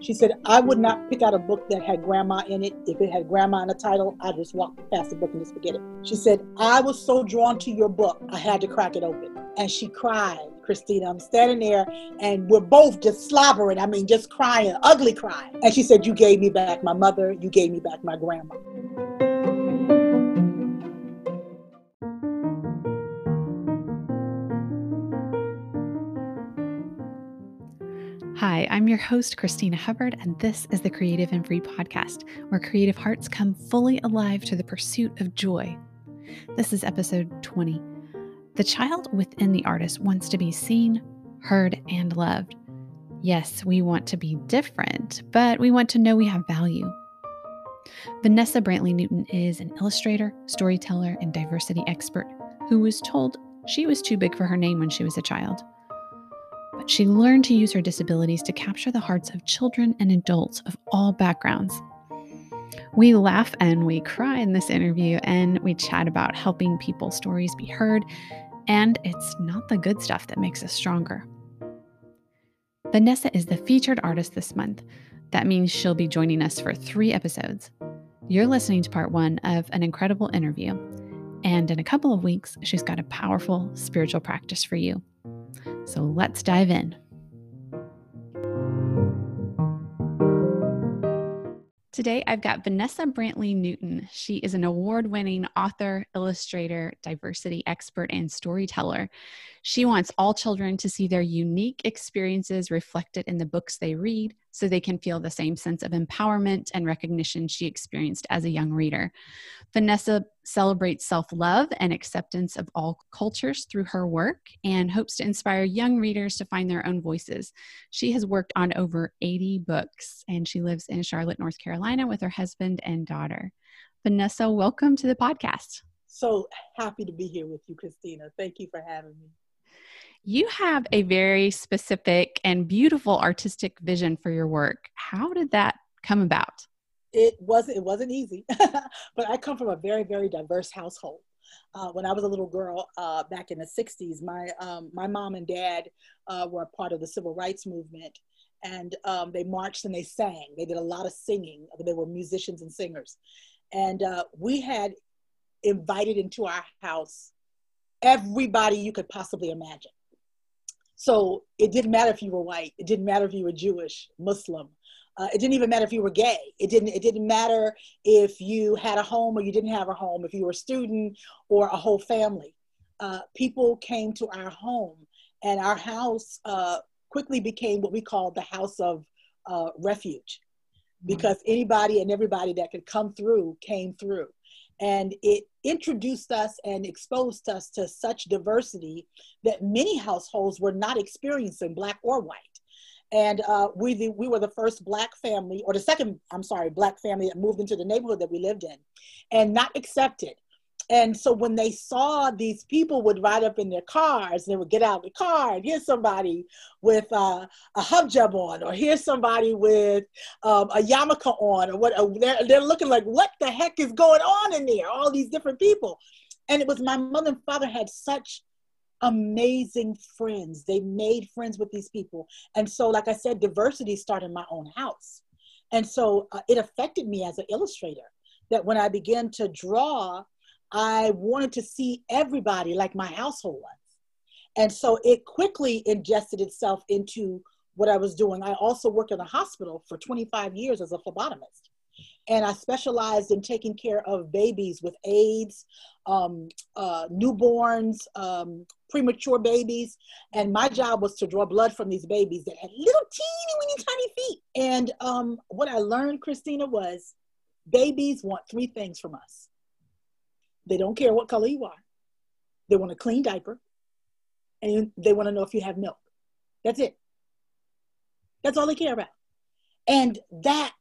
She said, I would not pick out a book that had grandma in it. If it had grandma in the title, I'd just walk past the book and just forget it. She said, I was so drawn to your book, I had to crack it open. And she cried, Christina. I'm standing there and we're both just slobbering. I mean, just crying, ugly crying. And she said, You gave me back my mother, you gave me back my grandma. I'm your host, Christina Hubbard, and this is the Creative and Free podcast, where creative hearts come fully alive to the pursuit of joy. This is episode 20. The child within the artist wants to be seen, heard, and loved. Yes, we want to be different, but we want to know we have value. Vanessa Brantley Newton is an illustrator, storyteller, and diversity expert who was told she was too big for her name when she was a child she learned to use her disabilities to capture the hearts of children and adults of all backgrounds. We laugh and we cry in this interview, and we chat about helping people's stories be heard, and it's not the good stuff that makes us stronger. Vanessa is the featured artist this month. That means she'll be joining us for three episodes. You're listening to part one of an incredible interview, and in a couple of weeks, she's got a powerful spiritual practice for you. So let's dive in. Today, I've got Vanessa Brantley Newton. She is an award winning author, illustrator, diversity expert, and storyteller. She wants all children to see their unique experiences reflected in the books they read so they can feel the same sense of empowerment and recognition she experienced as a young reader. Vanessa celebrates self love and acceptance of all cultures through her work and hopes to inspire young readers to find their own voices. She has worked on over 80 books and she lives in Charlotte, North Carolina with her husband and daughter. Vanessa, welcome to the podcast. So happy to be here with you, Christina. Thank you for having me. You have a very specific and beautiful artistic vision for your work. How did that come about? it wasn't it wasn't easy but i come from a very very diverse household. Uh, when i was a little girl uh, back in the 60s my um, my mom and dad uh, were part of the civil rights movement. And um, they marched and they sang. They did a lot of singing. They were musicians and singers. And uh, we had invited into our house everybody you could possibly imagine so it didn't matter if you were white it didn't matter if you were jewish muslim uh, it didn't even matter if you were gay. It didn't. It didn't matter if you had a home or you didn't have a home. If you were a student or a whole family, uh, people came to our home, and our house uh, quickly became what we called the house of uh, refuge, mm-hmm. because anybody and everybody that could come through came through, and it introduced us and exposed us to such diversity that many households were not experiencing, black or white. And uh, we the, we were the first black family or the second i'm sorry black family that moved into the neighborhood that we lived in and not accepted and so when they saw these people would ride up in their cars they would get out of the car and here's somebody with uh, a hijab on or here's somebody with um, a yarmulke on or what uh, they're, they're looking like what the heck is going on in there all these different people and it was my mother and father had such amazing friends. They made friends with these people. And so, like I said, diversity started in my own house. And so uh, it affected me as an illustrator that when I began to draw, I wanted to see everybody like my household was. And so it quickly ingested itself into what I was doing. I also worked in a hospital for 25 years as a phlebotomist and I specialized in taking care of babies with AIDS, um, uh, newborns, um, premature babies. And my job was to draw blood from these babies that had little teeny, weeny, tiny feet. And um, what I learned, Christina, was babies want three things from us they don't care what color you are, they want a clean diaper, and they want to know if you have milk. That's it. That's all they care about. And that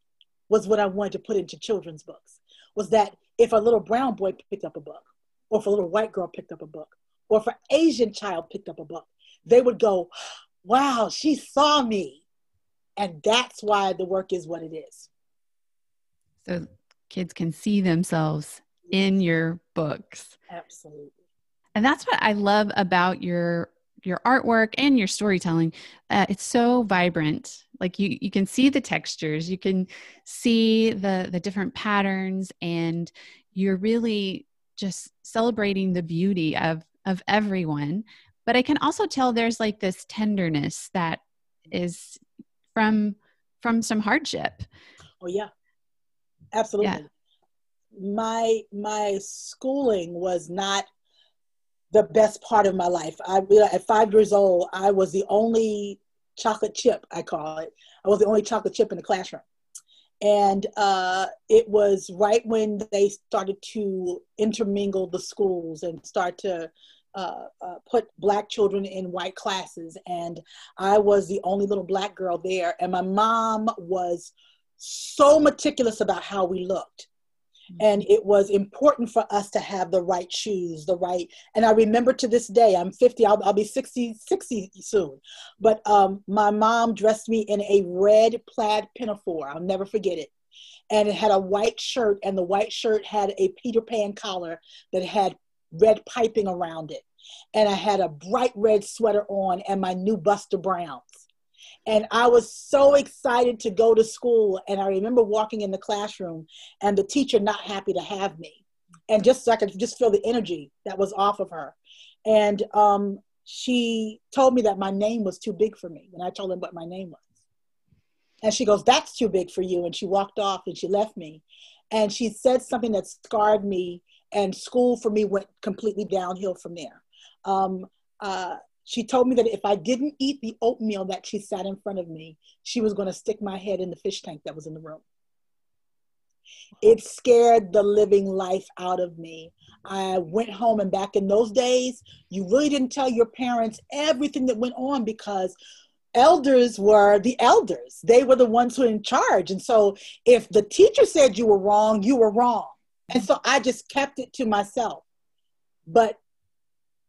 was what I wanted to put into children's books was that if a little brown boy picked up a book, or if a little white girl picked up a book, or if an Asian child picked up a book, they would go, wow, she saw me. And that's why the work is what it is. So kids can see themselves in your books. Absolutely. And that's what I love about your your artwork and your storytelling. Uh, it's so vibrant. Like you you can see the textures you can see the the different patterns and you're really just celebrating the beauty of of everyone. But i can also tell there's like this tenderness that is from from some hardship. Oh yeah. Absolutely. Yeah. My my schooling was not the best part of my life. I at five years old i was the only chocolate chip i call it. I was the only chocolate chip in the classroom. And uh, it was right when they started to intermingle the schools and start to uh, uh, put black children in white classes. And i was the only little black girl there. And my mom was so meticulous about how we looked and it was important for us to have the right shoes the right and i remember to this day i'm 50 i'll, I'll be 60 60 soon. But um, my mom dressed me in a red plaid pinafore i'll never forget it. And it had a white shirt and the white shirt had a peter pan collar that had red piping around it. And i had a bright red sweater on and my new buster browns and I was so excited to go to school. And I remember walking in the classroom and the teacher not happy to have me. And just so I could just feel the energy that was off of her. And um, she told me that my name was too big for me. And I told her what my name was. And she goes, That's too big for you. And she walked off and she left me. And she said something that scarred me. And school for me went completely downhill from there. Um, uh, she told me that if I didn't eat the oatmeal that she sat in front of me, she was going to stick my head in the fish tank that was in the room. It scared the living life out of me. I went home, and back in those days, you really didn't tell your parents everything that went on because elders were the elders. They were the ones who were in charge. And so if the teacher said you were wrong, you were wrong. And so I just kept it to myself. But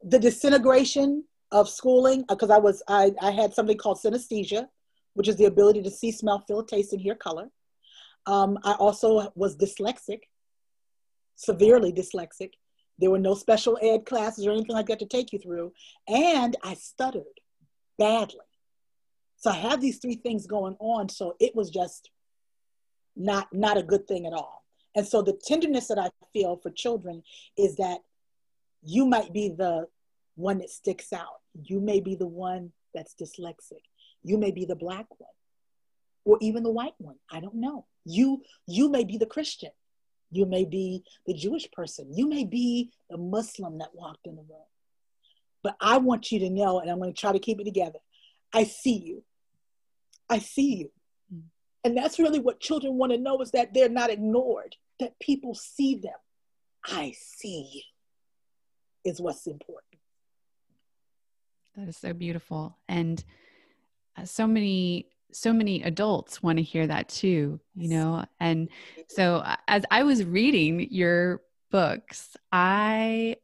the disintegration of schooling because uh, I was I, I had something called synesthesia, which is the ability to see, smell, feel, taste, and hear color. Um, I also was dyslexic, severely dyslexic. There were no special ed classes or anything like that to take you through, and I stuttered badly. So I had these three things going on. So it was just not not a good thing at all. And so the tenderness that I feel for children is that you might be the one that sticks out. You may be the one that's dyslexic. You may be the black one or even the white one. I don't know. You you may be the Christian. You may be the Jewish person. You may be the Muslim that walked in the room. But I want you to know, and I'm going to try to keep it together. I see you. I see you. Mm. And that's really what children want to know is that they're not ignored, that people see them. I see you is what's important. That is so beautiful. And uh, so many so many adults want to hear that too, you know. And so uh, as I was reading your books, I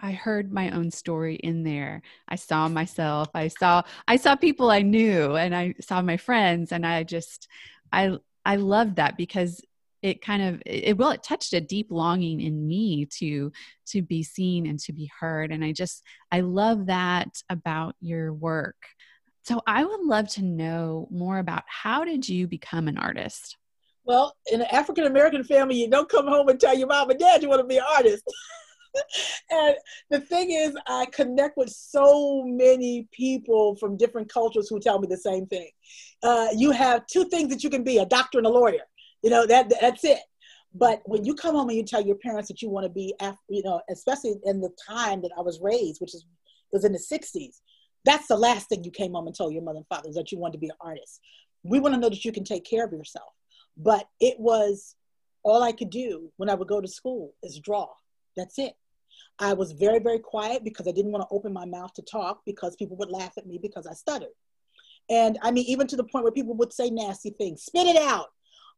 I heard my own story in there. I saw myself. I saw I saw people I knew and I saw my friends and I just I I loved that because it kind of it well it touched a deep longing in me to to be seen and to be heard. And i just i love that about your work. So i would love to know more about how did you become an artist? Well in an african american family you don't come home and tell your mom and dad you want to be an artist. And the thing is i connect with so many people from different cultures who tell me the same thing. Uh, you have two things that you can be a doctor and a lawyer you know, that that's it. But when you come home and you tell your parents that you want to be, you know, especially in the time that I was raised, which is was in the '60s, that's the last thing you came home and told your mother and father is that you wanted to be an artist. We want to know that you can take care of yourself. But it was all I could do when I would go to school is draw. That's it. I was very, very quiet because I didn't want to open my mouth to talk because people would laugh at me because I stuttered. And I mean, even to the point where people would say nasty things, spit it out.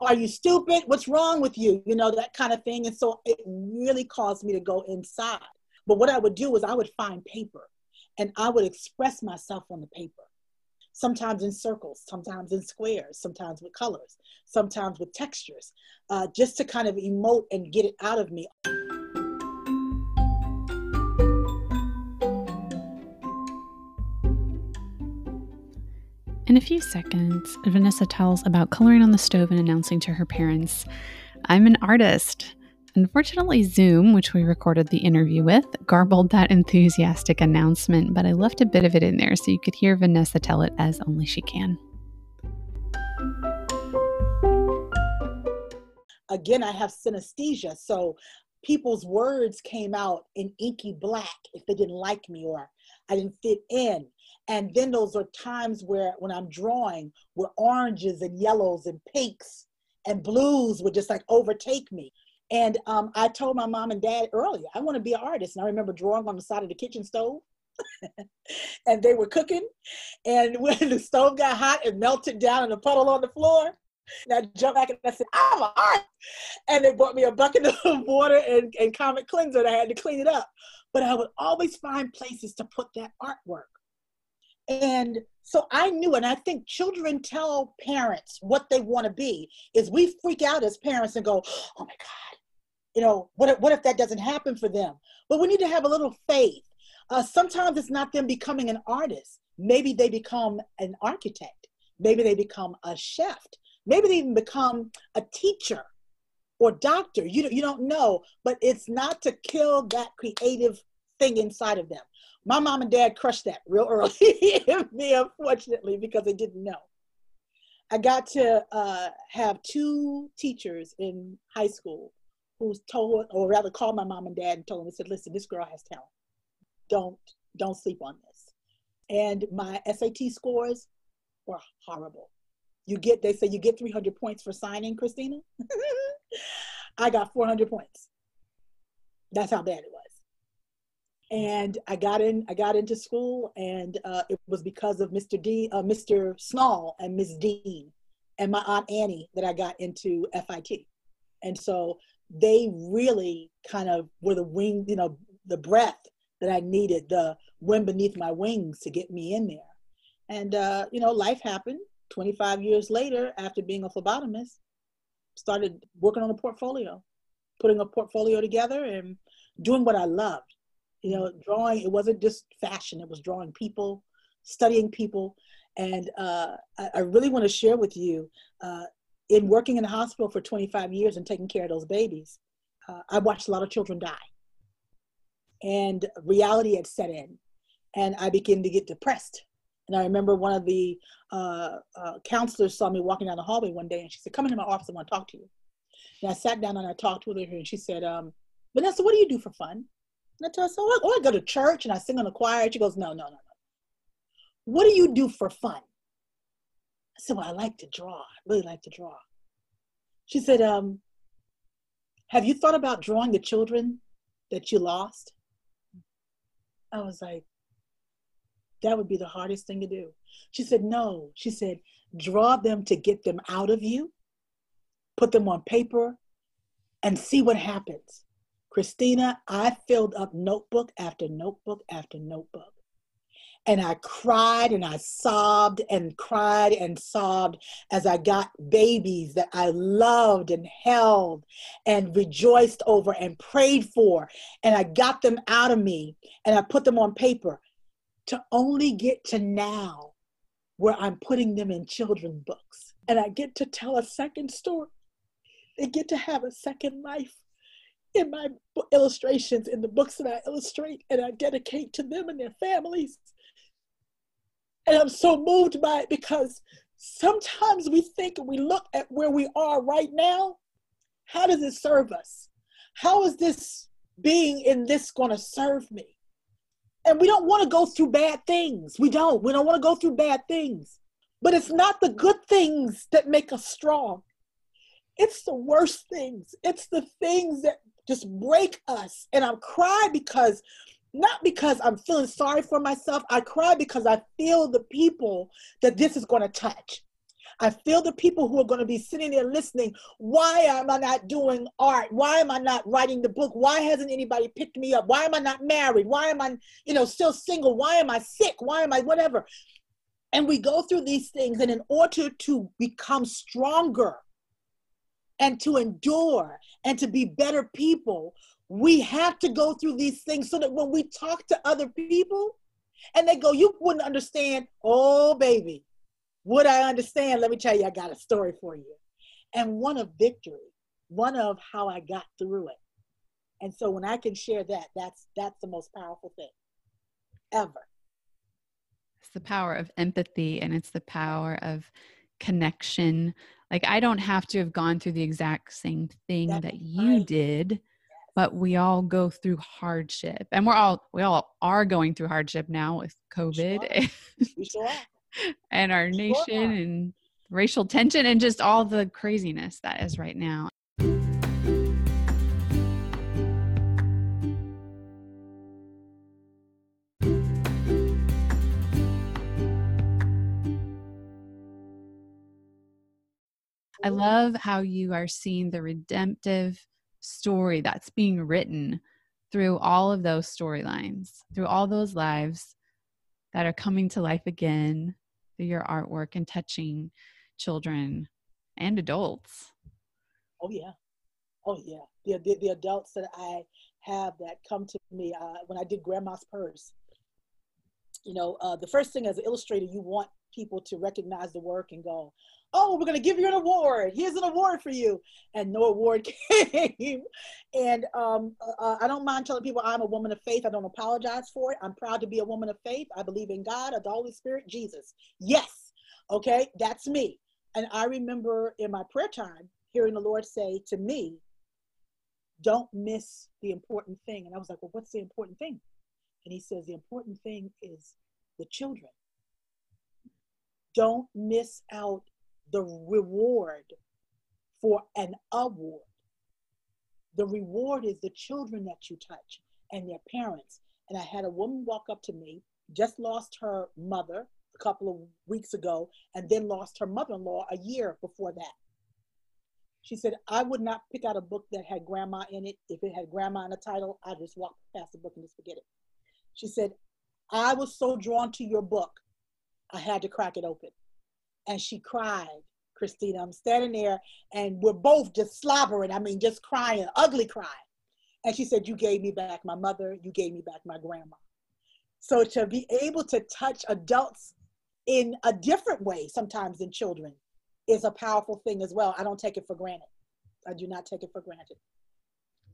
Are you stupid? What's wrong with you? You know, that kind of thing. And so it really caused me to go inside. But what I would do is I would find paper and I would express myself on the paper. Sometimes in circles, sometimes in squares, sometimes with colors, sometimes with textures, uh, just to kind of emote and get it out of me. In a few seconds, Vanessa tells about coloring on the stove and announcing to her parents, I'm an artist. Unfortunately, Zoom, which we recorded the interview with, garbled that enthusiastic announcement, but I left a bit of it in there so you could hear Vanessa tell it as only she can. Again, I have synesthesia, so people's words came out in inky black if they didn't like me or I didn't fit in. And then those are times where when I'm drawing, where oranges and yellows and pinks and blues would just like overtake me. And um, I told my mom and dad earlier, I want to be an artist. And I remember drawing on the side of the kitchen stove. and they were cooking. And when the stove got hot, it melted down in a puddle on the floor. And I jumped back and I said, I'm an artist. And they brought me a bucket of water and, and Comet cleanser and I had to clean it up. But I would always find places to put that artwork. And so I knew, and I think children tell parents what they want to be, is we freak out as parents and go, oh my God, you know, what if, what if that doesn't happen for them? But we need to have a little faith. Uh, sometimes it's not them becoming an artist. Maybe they become an architect. Maybe they become a chef. Maybe they even become a teacher or doctor. You, you don't know, but it's not to kill that creative thing inside of them. My mom and dad crushed that real early me, unfortunately, because they didn't know. I got to uh, have two teachers in high school who told, or rather called my mom and dad and told them, and said, listen, this girl has talent. Don't, don't sleep on this. And my SAT scores were horrible. You get, they say you get 300 points for signing, Christina. I got 400 points. That's how bad it was and I got in. I got into school, and uh, it was because of Mr. D, uh, Mr. Small, and Miss Dean, and my aunt Annie that I got into FIT. And so they really kind of were the wing, you know, the breath that I needed, the wind beneath my wings to get me in there. And uh, you know, life happened. 25 years later, after being a phlebotomist, started working on a portfolio, putting a portfolio together, and doing what I loved you know drawing it wasn't just fashion it was drawing people studying people. And uh, I, I, really want to share with you uh, in working in the hospital for 25 years and taking care of those babies uh, i watched a lot of children die. And reality had set in and i began to get depressed. And i remember one of the uh, uh, counselors saw me walking down the hallway one day and she said come into my office i want to talk to you. And i sat down and i talked with her and she said um, vanessa what do you do for fun and I tell her, so I, oh, I go to church and I sing in the choir. She goes, no, no, no, no. What do you do for fun? I said, well, I like to draw. I really like to draw. She said, um, have you thought about drawing the children that you lost? I was like, that would be the hardest thing to do. She said, no. She said, draw them to get them out of you, put them on paper, and see what happens. Christina, I filled up notebook after notebook after notebook. And I cried and I sobbed and cried and sobbed as I got babies that I loved and held and rejoiced over and prayed for. And I got them out of me and I put them on paper to only get to now where I'm putting them in children's books. And I get to tell a second story. They get to have a second life in my illustrations, in the books that I illustrate and I dedicate to them and their families. And I'm so moved by it because sometimes we think and we look at where we are right now. How does it serve us? How is this being in this going to serve me? And we don't want to go through bad things. We don't. We don't want to go through bad things. But it's not the good things that make us strong. It's the worst things. It's the things that just break us. And I'm crying because not because I'm feeling sorry for myself. I cry because I feel the people that this is going to touch. I feel the people who are going to be sitting there listening. Why am I not doing art? Why am I not writing the book? Why hasn't anybody picked me up? Why am I not married? Why am I, you know, still single? Why am I sick? Why am I whatever? And we go through these things, and in order to become stronger, and to endure and to be better people, we have to go through these things so that when we talk to other people and they go, You wouldn't understand, oh, baby, Would I understand? Let me tell you, I got a story for you. And one of victory, one of how I got through it. And so when I can share that, that's that's the most powerful thing ever. It's the power of empathy and it's the power of connection. Like I don't have to have gone through the exact same thing that's that you right. did but we all go through hardship and we're all we all are going through hardship now with covid sure. and our nation and racial tension and just all the craziness that is right now I love how you are seeing the redemptive story that's being written through all of those storylines, through all those lives that are coming to life again through your artwork and touching children and adults. Oh, yeah. Oh, yeah. The, the, the adults that I have that come to me uh, when I did Grandma's Purse, you know, uh, the first thing as an illustrator, you want people to recognize the work and go, oh, we're going to give you an award. Here's an award for you. And no award came. and um, uh, uh, I don't mind telling people I'm a woman of faith. I don't apologize for it. I'm proud to be a woman of faith. I believe in God, of the Holy Spirit, Jesus. Yes. Okay. That's me. And I remember in my prayer time hearing the Lord say to me, don't miss the important thing. And I was like, well, what's the important thing? And he says, the important thing is the children. Don't miss out the reward for an award. The reward is the children that you touch and their parents. And I had a woman walk up to me, just lost her mother a couple of weeks ago, and then lost her mother in law a year before that. She said, I would not pick out a book that had grandma in it. If it had grandma in the title, I'd just walk past the book and just forget it. She said, I was so drawn to your book, I had to crack it open and she cried. Christina, I'm standing there and we're both just slobbering. I mean, just crying, ugly crying. And she said, You gave me back my mother, you gave me back my grandma. So to be able to touch adults in a different way, sometimes than children, is a powerful thing as well. I don't take it for granted. I do not take it for granted.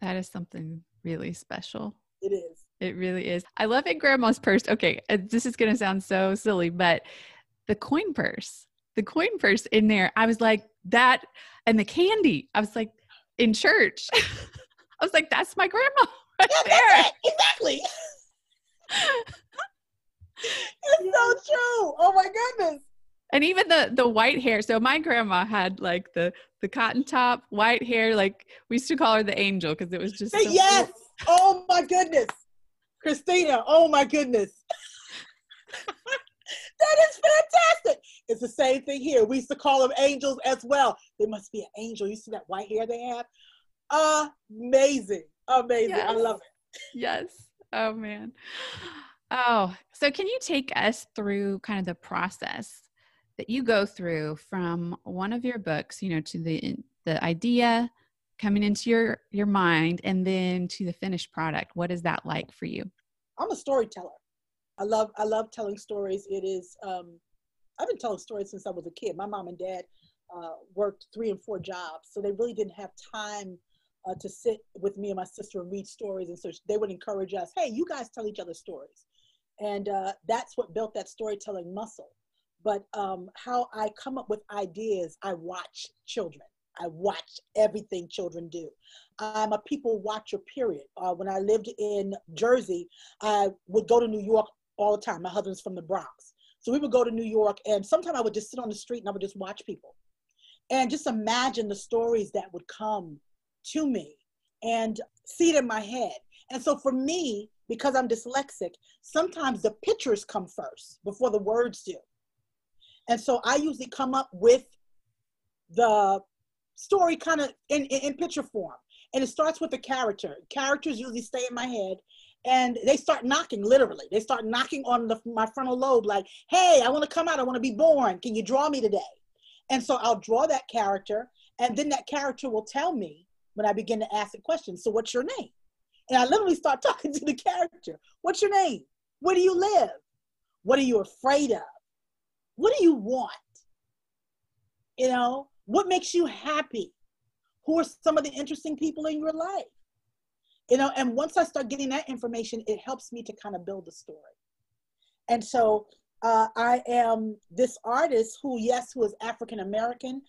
That is something really special. It is. It really is. I love it, Grandma's purse. Okay, uh, this is going to sound so silly, but the coin purse the coin purse in there. I was like, that and the candy. I was like, in church. I was like, that's my grandma right yeah, there. Exactly. it's so true. Oh my goodness. And even the the white hair. So my grandma had like the the cotton top, white hair. Like we used to call her the angel because it was just. So yes. Cool. Oh my goodness, Christina. Oh my goodness. That is fantastic. It's the same thing here. We used to call them angels as well. They must be an angel. You see that white hair they have? Amazing. Amazing. Yes. I love it. Yes. Oh, man. Oh, so can you take us through kind of the process that you go through from one of your books, you know, to the the idea coming into your your mind and then to the finished product? What is that like for you? I'm a storyteller. I love I love telling stories. It is um, I've been telling stories since I was a kid. My mom and dad uh, worked three and four jobs, so they really didn't have time uh, to sit with me and my sister and read stories. And so they would encourage us, "Hey, you guys tell each other stories," and uh, that's what built that storytelling muscle. But um, how I come up with ideas, I watch children. I watch everything children do. I'm a people watcher, period. Uh, when I lived in Jersey, I would go to New York all the time. My husband's from the Bronx. So we would go to New York and sometimes I would just sit on the street and I would just watch people and just imagine the stories that would come to me and see it in my head. And so for me, because I'm dyslexic, sometimes the pictures come first before the words do. And so I usually come up with the story kind of in, in, in, picture form. And it starts with the character. Characters usually stay in my head and they start knocking literally. They start knocking on the, my frontal lobe like hey i want to come out. I want to be born. Can you draw me today? And so i'll draw that character and then that character will tell me when i begin to ask the question so what's your name? And i literally start talking to the character. What's your name? Where do you live? What are you afraid of? What do you want? You know, what makes you happy? Who are some of the interesting people in your life? You know, and once I start getting that information, it helps me to kind of build a story. And so uh, I am this artist who, yes, who is African American.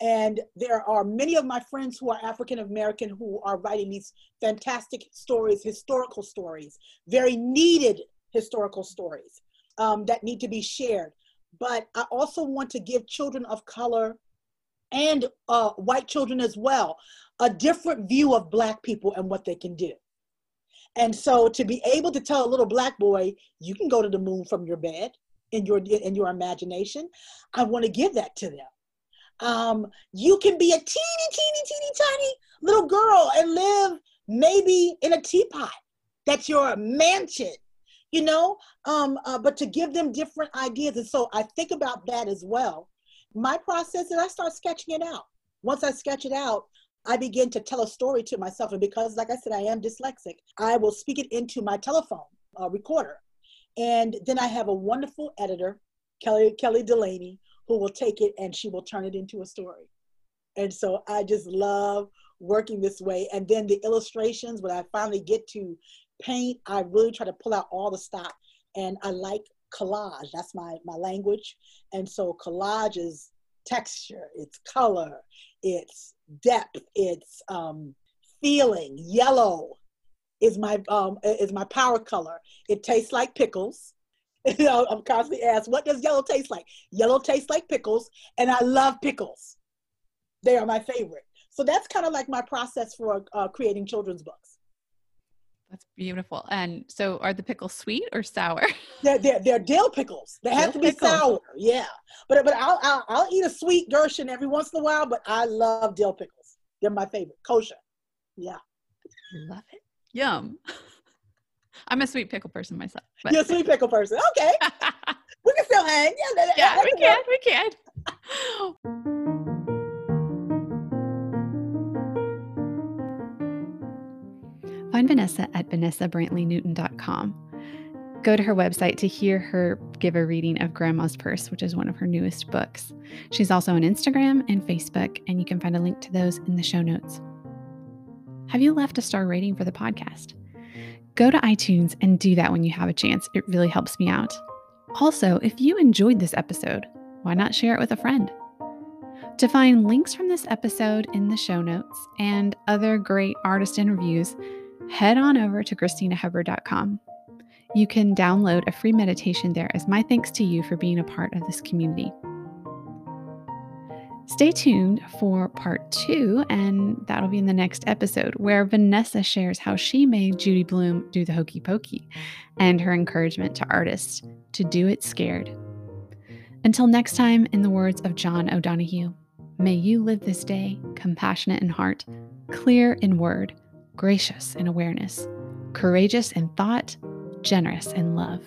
And there are many of my friends who are African American who are writing these fantastic stories, historical stories, very needed historical stories um, that need to be shared. But I also want to give children of color and uh, white children as well a different view of Black people and what they can do. And so to be able to tell a little Black boy, you can go to the moon from your bed in your in your imagination, I want to give that to them. Um, you can be a teeny, teeny, teeny, tiny little girl and live maybe in a teapot. That's your mansion, you know. Um, uh, but to give them different ideas, and so I think about that as well. My process is I start sketching it out. Once I sketch it out, I begin to tell a story to myself, and because, like I said, I am dyslexic, I will speak it into my telephone uh, recorder, and then I have a wonderful editor, Kelly Kelly Delaney, who will take it and she will turn it into a story. And so I just love working this way. And then the illustrations, when I finally get to paint, I really try to pull out all the stop. And I like collage. That's my my language. And so collage is texture, it's color, it's depth, it's um, feeling. Yellow is my um, is my power color. It tastes like pickles. you know, I'm constantly asked, what does yellow taste like? Yellow tastes like pickles, and I love pickles. They are my favorite. So that's kind of like my process for uh, creating children's books. That's beautiful. And so, are the pickles sweet or sour? They're they're, they're dill pickles. They dill have to be pickles. sour. Yeah, but but I'll, I'll I'll eat a sweet gherkin every once in a while. But I love dill pickles. They're my favorite. Kosher. Yeah. Love it. Yum. I'm a sweet pickle person myself. But. You're a sweet pickle person. Okay. we can still hang. Yeah, yeah we can. We can. Find Vanessa at vanessabrantleynewton.com. Go to her website to hear her give a reading of Grandma's Purse, which is one of her newest books. She's also on Instagram and Facebook, and you can find a link to those in the show notes. Have you left a star rating for the podcast? Go to iTunes and do that when you have a chance. It really helps me out. Also, if you enjoyed this episode, why not share it with a friend? To find links from this episode in the show notes and other great artist interviews, head on over to ChristinaHubbard.com. You can download a free meditation there as my thanks to you for being a part of this community. Stay tuned for part two, and that'll be in the next episode, where Vanessa shares how she made Judy Blume do the hokey pokey and her encouragement to artists to do it scared. Until next time, in the words of John O'Donohue, may you live this day compassionate in heart, clear in word, gracious in awareness, courageous in thought, generous in love.